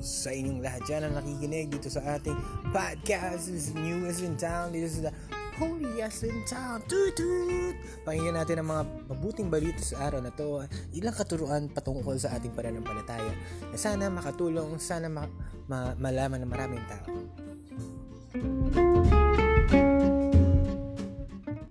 sa inyong lahat dyan na nakikinig dito sa ating podcast. Is newest in town. Dito sa holiest in town. Toot toot! Pakinggan natin ang mga mabuting balita sa araw na to. Ilang katuruan patungkol sa ating pananampalataya. Na sana makatulong, sana ma- ma- malaman ng maraming tao.